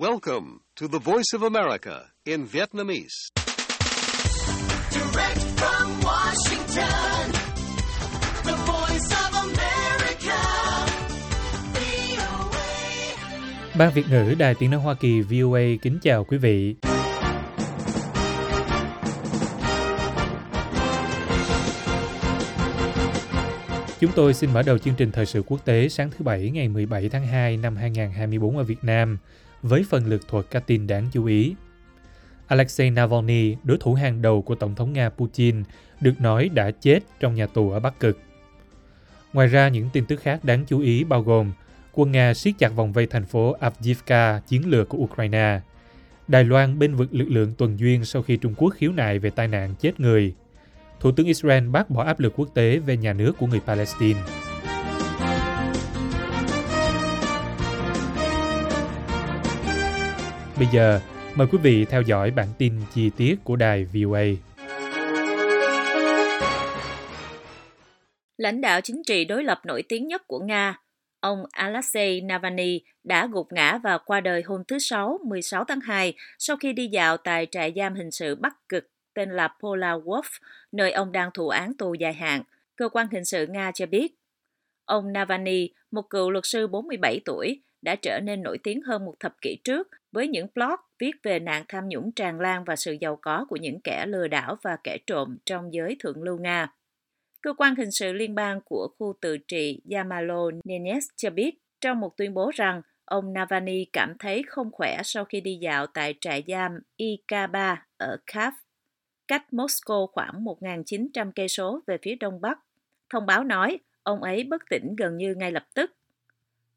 Welcome to the Voice of America in Vietnamese. Direct from Washington, the voice of America, VOA. Ban Việt ngữ Đài Tiếng Nói Hoa Kỳ VOA kính chào quý vị. Chúng tôi xin mở đầu chương trình thời sự quốc tế sáng thứ Bảy ngày 17 tháng 2 năm 2024 ở Việt Nam với phần lượt thuật các tin đáng chú ý. Alexei Navalny, đối thủ hàng đầu của Tổng thống Nga Putin, được nói đã chết trong nhà tù ở Bắc Cực. Ngoài ra, những tin tức khác đáng chú ý bao gồm quân Nga siết chặt vòng vây thành phố Avdiivka chiến lược của Ukraine. Đài Loan bên vực lực lượng tuần duyên sau khi Trung Quốc khiếu nại về tai nạn chết người. Thủ tướng Israel bác bỏ áp lực quốc tế về nhà nước của người Palestine. Bây giờ, mời quý vị theo dõi bản tin chi tiết của đài VOA. lãnh đạo chính trị đối lập nổi tiếng nhất của Nga, ông Alexei Navalny đã gục ngã và qua đời hôm thứ Sáu 16 tháng 2 sau khi đi dạo tại trại giam hình sự Bắc Cực tên là Pola Wolf, nơi ông đang thụ án tù dài hạn, cơ quan hình sự Nga cho biết. Ông Navalny, một cựu luật sư 47 tuổi, đã trở nên nổi tiếng hơn một thập kỷ trước với những blog viết về nạn tham nhũng tràn lan và sự giàu có của những kẻ lừa đảo và kẻ trộm trong giới thượng lưu Nga. Cơ quan hình sự liên bang của khu tự trị Yamalo Nenets cho biết trong một tuyên bố rằng ông Navalny cảm thấy không khỏe sau khi đi dạo tại trại giam IK3 ở Kaf, cách Moscow khoảng 1.900 cây số về phía đông bắc. Thông báo nói ông ấy bất tỉnh gần như ngay lập tức.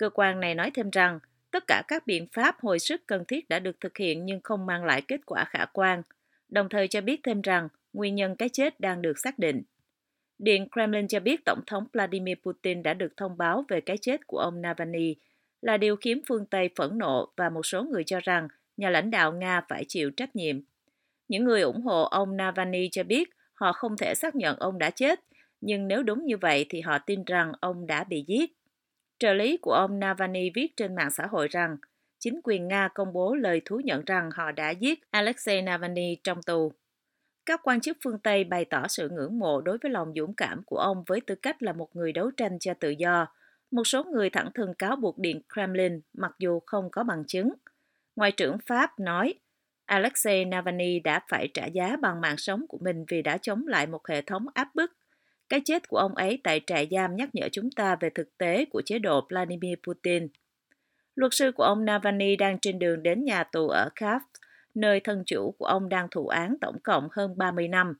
Cơ quan này nói thêm rằng tất cả các biện pháp hồi sức cần thiết đã được thực hiện nhưng không mang lại kết quả khả quan, đồng thời cho biết thêm rằng nguyên nhân cái chết đang được xác định. Điện Kremlin cho biết Tổng thống Vladimir Putin đã được thông báo về cái chết của ông Navalny là điều khiến phương Tây phẫn nộ và một số người cho rằng nhà lãnh đạo Nga phải chịu trách nhiệm. Những người ủng hộ ông Navalny cho biết họ không thể xác nhận ông đã chết, nhưng nếu đúng như vậy thì họ tin rằng ông đã bị giết. Trợ lý của ông Navalny viết trên mạng xã hội rằng chính quyền Nga công bố lời thú nhận rằng họ đã giết Alexei Navalny trong tù. Các quan chức phương Tây bày tỏ sự ngưỡng mộ đối với lòng dũng cảm của ông với tư cách là một người đấu tranh cho tự do. Một số người thẳng thừng cáo buộc Điện Kremlin mặc dù không có bằng chứng. Ngoại trưởng Pháp nói, Alexei Navalny đã phải trả giá bằng mạng sống của mình vì đã chống lại một hệ thống áp bức. Cái chết của ông ấy tại trại giam nhắc nhở chúng ta về thực tế của chế độ Vladimir Putin. Luật sư của ông Navalny đang trên đường đến nhà tù ở Kharkiv, nơi thân chủ của ông đang thụ án tổng cộng hơn 30 năm.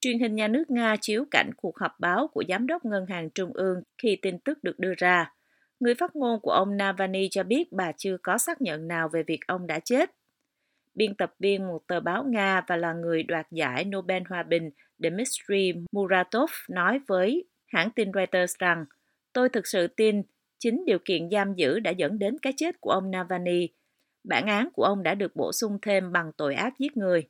Truyền hình nhà nước Nga chiếu cảnh cuộc họp báo của Giám đốc Ngân hàng Trung ương khi tin tức được đưa ra. Người phát ngôn của ông Navalny cho biết bà chưa có xác nhận nào về việc ông đã chết. Biên tập viên một tờ báo Nga và là người đoạt giải Nobel Hòa bình Dmitry Muratov nói với hãng tin Reuters rằng Tôi thực sự tin chính điều kiện giam giữ đã dẫn đến cái chết của ông Navalny bản án của ông đã được bổ sung thêm bằng tội ác giết người.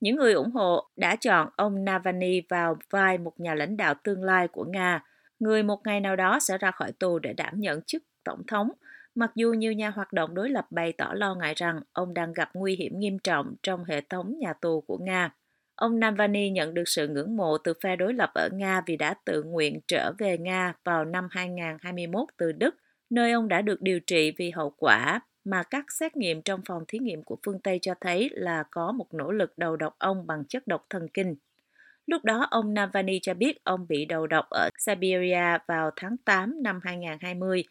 Những người ủng hộ đã chọn ông Navalny vào vai một nhà lãnh đạo tương lai của Nga, người một ngày nào đó sẽ ra khỏi tù để đảm nhận chức tổng thống, mặc dù nhiều nhà hoạt động đối lập bày tỏ lo ngại rằng ông đang gặp nguy hiểm nghiêm trọng trong hệ thống nhà tù của Nga. Ông Navalny nhận được sự ngưỡng mộ từ phe đối lập ở Nga vì đã tự nguyện trở về Nga vào năm 2021 từ Đức, nơi ông đã được điều trị vì hậu quả mà các xét nghiệm trong phòng thí nghiệm của phương Tây cho thấy là có một nỗ lực đầu độc ông bằng chất độc thần kinh. Lúc đó, ông Navalny cho biết ông bị đầu độc ở Siberia vào tháng 8 năm 2020.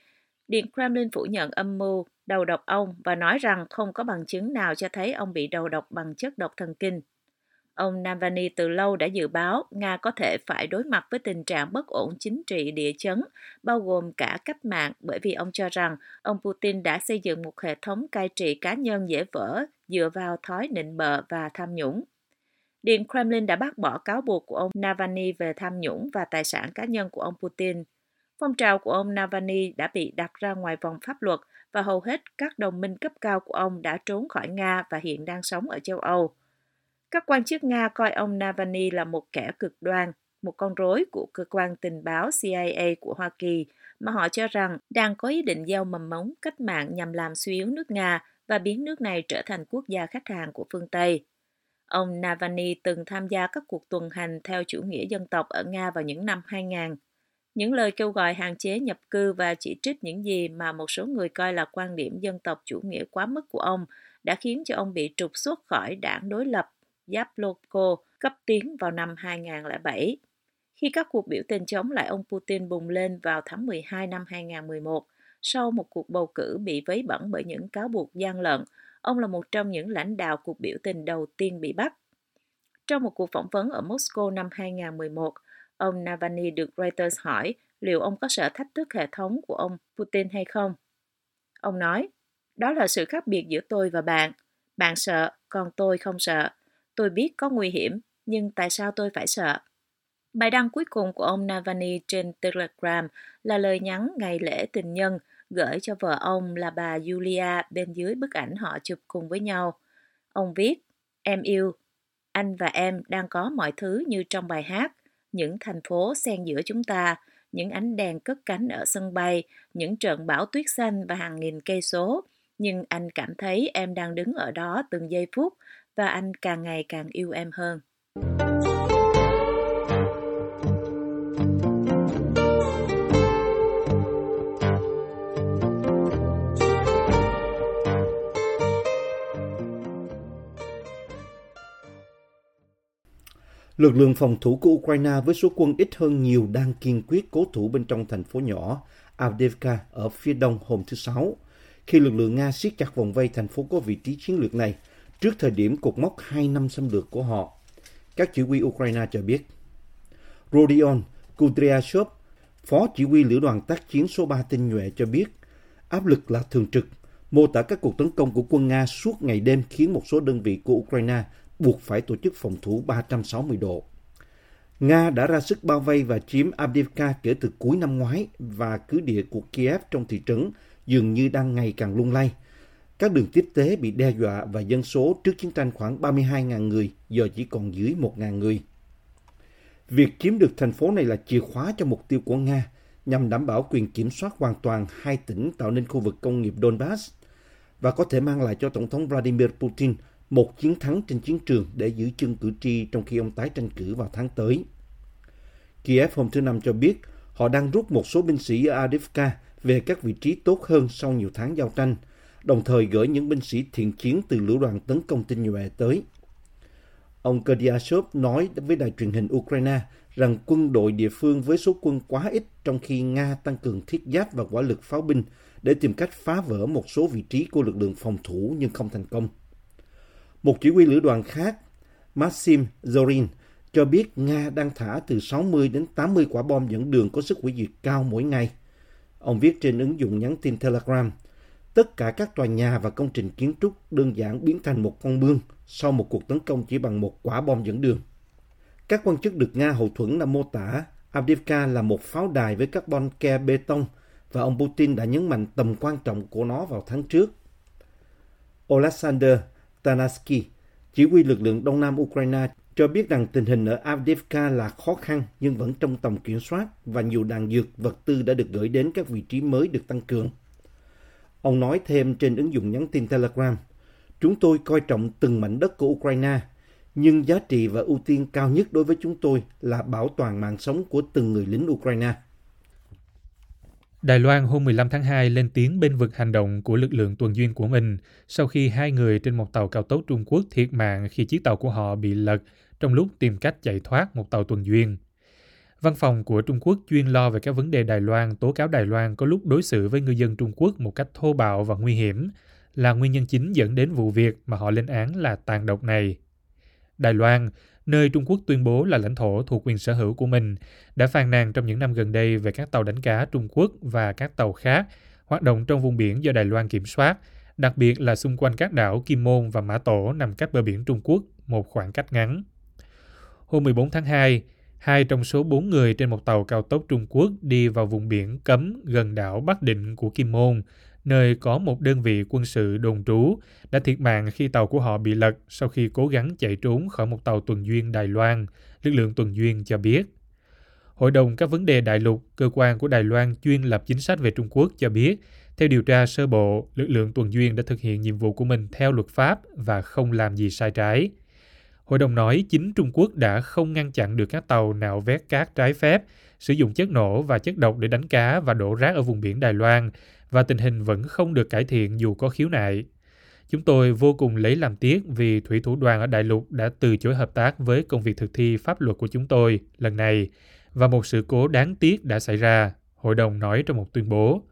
Điện Kremlin phủ nhận âm mưu đầu độc ông và nói rằng không có bằng chứng nào cho thấy ông bị đầu độc bằng chất độc thần kinh. Ông Navalny từ lâu đã dự báo Nga có thể phải đối mặt với tình trạng bất ổn chính trị địa chấn, bao gồm cả cách mạng bởi vì ông cho rằng ông Putin đã xây dựng một hệ thống cai trị cá nhân dễ vỡ dựa vào thói nịnh bợ và tham nhũng. Điện Kremlin đã bác bỏ cáo buộc của ông Navalny về tham nhũng và tài sản cá nhân của ông Putin. Phong trào của ông Navalny đã bị đặt ra ngoài vòng pháp luật và hầu hết các đồng minh cấp cao của ông đã trốn khỏi Nga và hiện đang sống ở châu Âu. Các quan chức Nga coi ông Navalny là một kẻ cực đoan, một con rối của cơ quan tình báo CIA của Hoa Kỳ mà họ cho rằng đang có ý định gieo mầm mống cách mạng nhằm làm suy yếu nước Nga và biến nước này trở thành quốc gia khách hàng của phương Tây. Ông Navalny từng tham gia các cuộc tuần hành theo chủ nghĩa dân tộc ở Nga vào những năm 2000. Những lời kêu gọi hạn chế nhập cư và chỉ trích những gì mà một số người coi là quan điểm dân tộc chủ nghĩa quá mức của ông đã khiến cho ông bị trục xuất khỏi đảng đối lập Yabloko cấp tiến vào năm 2007. Khi các cuộc biểu tình chống lại ông Putin bùng lên vào tháng 12 năm 2011, sau một cuộc bầu cử bị vấy bẩn bởi những cáo buộc gian lận, ông là một trong những lãnh đạo cuộc biểu tình đầu tiên bị bắt. Trong một cuộc phỏng vấn ở Moscow năm 2011, ông Navalny được Reuters hỏi liệu ông có sợ thách thức hệ thống của ông Putin hay không. Ông nói, đó là sự khác biệt giữa tôi và bạn. Bạn sợ, còn tôi không sợ. Tôi biết có nguy hiểm, nhưng tại sao tôi phải sợ? Bài đăng cuối cùng của ông Navani trên Telegram là lời nhắn ngày lễ tình nhân gửi cho vợ ông là bà Julia bên dưới bức ảnh họ chụp cùng với nhau. Ông viết, em yêu, anh và em đang có mọi thứ như trong bài hát, những thành phố xen giữa chúng ta, những ánh đèn cất cánh ở sân bay, những trận bão tuyết xanh và hàng nghìn cây số. Nhưng anh cảm thấy em đang đứng ở đó từng giây phút và anh càng ngày càng yêu em hơn. Lực lượng phòng thủ của Ukraine với số quân ít hơn nhiều đang kiên quyết cố thủ bên trong thành phố nhỏ Avdiivka ở phía đông hôm thứ Sáu, khi lực lượng Nga siết chặt vòng vây thành phố có vị trí chiến lược này trước thời điểm cột mốc 2 năm xâm lược của họ. Các chỉ huy Ukraine cho biết. Rodion Kudryashov, Phó chỉ huy lữ đoàn tác chiến số 3 tinh nhuệ cho biết, áp lực là thường trực, mô tả các cuộc tấn công của quân Nga suốt ngày đêm khiến một số đơn vị của Ukraine buộc phải tổ chức phòng thủ 360 độ. Nga đã ra sức bao vây và chiếm Avdiivka kể từ cuối năm ngoái và cứ địa của Kiev trong thị trấn dường như đang ngày càng lung lay. Các đường tiếp tế bị đe dọa và dân số trước chiến tranh khoảng 32.000 người, giờ chỉ còn dưới 1.000 người. Việc chiếm được thành phố này là chìa khóa cho mục tiêu của Nga nhằm đảm bảo quyền kiểm soát hoàn toàn hai tỉnh tạo nên khu vực công nghiệp Donbass và có thể mang lại cho Tổng thống Vladimir Putin một chiến thắng trên chiến trường để giữ chân cử tri trong khi ông tái tranh cử vào tháng tới. Kiev hôm thứ Năm cho biết họ đang rút một số binh sĩ ở Adivka về các vị trí tốt hơn sau nhiều tháng giao tranh, đồng thời gửi những binh sĩ thiện chiến từ lữ đoàn tấn công tinh nhuệ tới. Ông Kurdyashov nói với đài truyền hình Ukraine rằng quân đội địa phương với số quân quá ít trong khi Nga tăng cường thiết giáp và quả lực pháo binh để tìm cách phá vỡ một số vị trí của lực lượng phòng thủ nhưng không thành công. Một chỉ huy lữ đoàn khác, Maxim Zorin, cho biết Nga đang thả từ 60 đến 80 quả bom dẫn đường có sức hủy diệt cao mỗi ngày. Ông viết trên ứng dụng nhắn tin Telegram, tất cả các tòa nhà và công trình kiến trúc đơn giản biến thành một con mương sau một cuộc tấn công chỉ bằng một quả bom dẫn đường. Các quan chức được Nga hậu thuẫn đã mô tả Avdiivka là một pháo đài với carbon ke bê tông và ông Putin đã nhấn mạnh tầm quan trọng của nó vào tháng trước. Alexander Tanaski, chỉ huy lực lượng Đông Nam Ukraine, cho biết rằng tình hình ở Avdiivka là khó khăn nhưng vẫn trong tầm kiểm soát và nhiều đạn dược vật tư đã được gửi đến các vị trí mới được tăng cường. Ông nói thêm trên ứng dụng nhắn tin Telegram, chúng tôi coi trọng từng mảnh đất của Ukraine, nhưng giá trị và ưu tiên cao nhất đối với chúng tôi là bảo toàn mạng sống của từng người lính Ukraine. Đài Loan hôm 15 tháng 2 lên tiếng bên vực hành động của lực lượng tuần duyên của mình sau khi hai người trên một tàu cao tốc Trung Quốc thiệt mạng khi chiếc tàu của họ bị lật trong lúc tìm cách chạy thoát một tàu tuần duyên. Văn phòng của Trung Quốc chuyên lo về các vấn đề Đài Loan tố cáo Đài Loan có lúc đối xử với người dân Trung Quốc một cách thô bạo và nguy hiểm là nguyên nhân chính dẫn đến vụ việc mà họ lên án là tàn độc này. Đài Loan, nơi Trung Quốc tuyên bố là lãnh thổ thuộc quyền sở hữu của mình, đã phàn nàn trong những năm gần đây về các tàu đánh cá Trung Quốc và các tàu khác hoạt động trong vùng biển do Đài Loan kiểm soát, đặc biệt là xung quanh các đảo Kim Môn và Mã Tổ nằm cách bờ biển Trung Quốc một khoảng cách ngắn. Hôm 14 tháng 2, hai trong số bốn người trên một tàu cao tốc Trung Quốc đi vào vùng biển cấm gần đảo Bắc Định của Kim Môn, nơi có một đơn vị quân sự đồn trú, đã thiệt mạng khi tàu của họ bị lật sau khi cố gắng chạy trốn khỏi một tàu tuần duyên Đài Loan, lực lượng tuần duyên cho biết. Hội đồng các vấn đề đại lục, cơ quan của Đài Loan chuyên lập chính sách về Trung Quốc cho biết, theo điều tra sơ bộ, lực lượng tuần duyên đã thực hiện nhiệm vụ của mình theo luật pháp và không làm gì sai trái. Hội đồng nói chính Trung Quốc đã không ngăn chặn được các tàu nạo vét cát trái phép, sử dụng chất nổ và chất độc để đánh cá và đổ rác ở vùng biển Đài Loan, và tình hình vẫn không được cải thiện dù có khiếu nại. Chúng tôi vô cùng lấy làm tiếc vì thủy thủ đoàn ở Đại lục đã từ chối hợp tác với công việc thực thi pháp luật của chúng tôi lần này, và một sự cố đáng tiếc đã xảy ra, hội đồng nói trong một tuyên bố.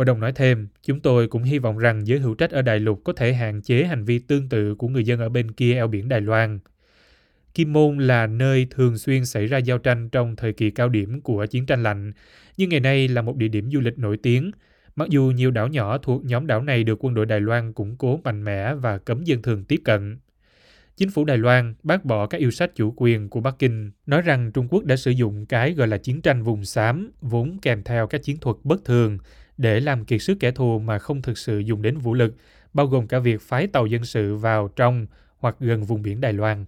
Hội đồng nói thêm, chúng tôi cũng hy vọng rằng giới hữu trách ở Đại lục có thể hạn chế hành vi tương tự của người dân ở bên kia eo biển Đài Loan. Kim Môn là nơi thường xuyên xảy ra giao tranh trong thời kỳ cao điểm của chiến tranh lạnh, nhưng ngày nay là một địa điểm du lịch nổi tiếng. Mặc dù nhiều đảo nhỏ thuộc nhóm đảo này được quân đội Đài Loan củng cố mạnh mẽ và cấm dân thường tiếp cận. Chính phủ Đài Loan bác bỏ các yêu sách chủ quyền của Bắc Kinh, nói rằng Trung Quốc đã sử dụng cái gọi là chiến tranh vùng xám, vốn kèm theo các chiến thuật bất thường, để làm kiệt sức kẻ thù mà không thực sự dùng đến vũ lực, bao gồm cả việc phái tàu dân sự vào trong hoặc gần vùng biển Đài Loan.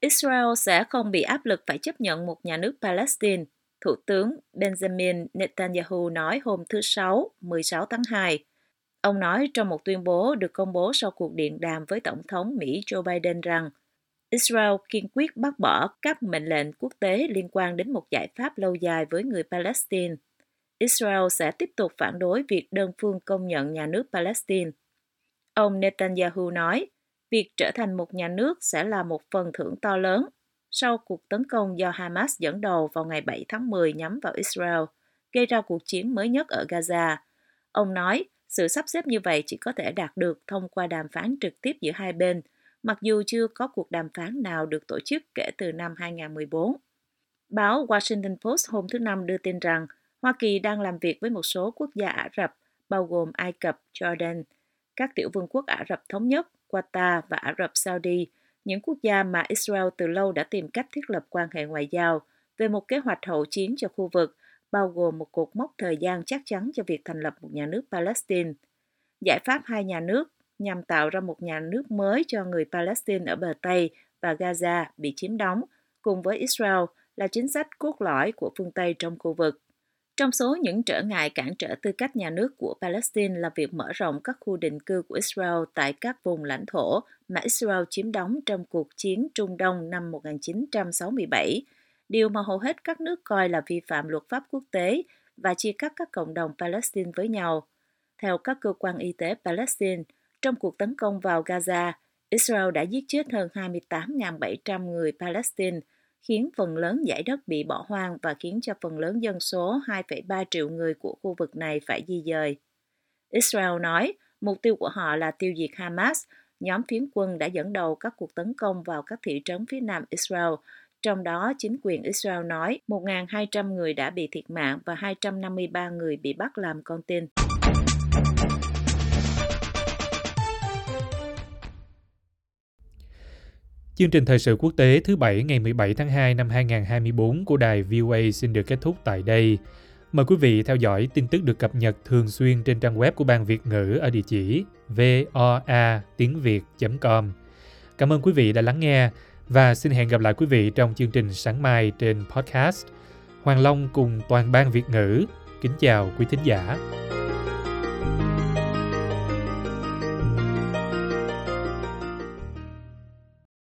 Israel sẽ không bị áp lực phải chấp nhận một nhà nước Palestine, Thủ tướng Benjamin Netanyahu nói hôm thứ Sáu, 16 tháng 2. Ông nói trong một tuyên bố được công bố sau cuộc điện đàm với Tổng thống Mỹ Joe Biden rằng Israel kiên quyết bác bỏ các mệnh lệnh quốc tế liên quan đến một giải pháp lâu dài với người Palestine. Israel sẽ tiếp tục phản đối việc đơn phương công nhận nhà nước Palestine. Ông Netanyahu nói, việc trở thành một nhà nước sẽ là một phần thưởng to lớn sau cuộc tấn công do Hamas dẫn đầu vào ngày 7 tháng 10 nhắm vào Israel, gây ra cuộc chiến mới nhất ở Gaza. Ông nói, sự sắp xếp như vậy chỉ có thể đạt được thông qua đàm phán trực tiếp giữa hai bên, mặc dù chưa có cuộc đàm phán nào được tổ chức kể từ năm 2014. Báo Washington Post hôm thứ Năm đưa tin rằng Hoa Kỳ đang làm việc với một số quốc gia Ả Rập, bao gồm Ai Cập, Jordan, các tiểu vương quốc Ả Rập Thống Nhất, Qatar và Ả Rập Saudi, những quốc gia mà Israel từ lâu đã tìm cách thiết lập quan hệ ngoại giao về một kế hoạch hậu chiến cho khu vực, bao gồm một cột mốc thời gian chắc chắn cho việc thành lập một nhà nước Palestine. Giải pháp hai nhà nước nhằm tạo ra một nhà nước mới cho người Palestine ở bờ Tây và Gaza bị chiếm đóng, cùng với Israel là chính sách cốt lõi của phương Tây trong khu vực. Trong số những trở ngại cản trở tư cách nhà nước của Palestine là việc mở rộng các khu định cư của Israel tại các vùng lãnh thổ mà Israel chiếm đóng trong cuộc chiến Trung Đông năm 1967, điều mà hầu hết các nước coi là vi phạm luật pháp quốc tế và chia cắt các cộng đồng Palestine với nhau. Theo các cơ quan y tế Palestine, trong cuộc tấn công vào Gaza, Israel đã giết chết hơn 28.700 người Palestine, khiến phần lớn giải đất bị bỏ hoang và khiến cho phần lớn dân số 2,3 triệu người của khu vực này phải di dời. Israel nói mục tiêu của họ là tiêu diệt Hamas, nhóm phiến quân đã dẫn đầu các cuộc tấn công vào các thị trấn phía nam Israel, trong đó chính quyền Israel nói 1.200 người đã bị thiệt mạng và 253 người bị bắt làm con tin. Chương trình thời sự quốc tế thứ Bảy ngày 17 tháng 2 năm 2024 của đài VOA xin được kết thúc tại đây. Mời quý vị theo dõi tin tức được cập nhật thường xuyên trên trang web của Ban Việt ngữ ở địa chỉ voa tiếng việt.com. Cảm ơn quý vị đã lắng nghe và xin hẹn gặp lại quý vị trong chương trình sáng mai trên podcast. Hoàng Long cùng toàn ban Việt ngữ. Kính chào quý thính giả.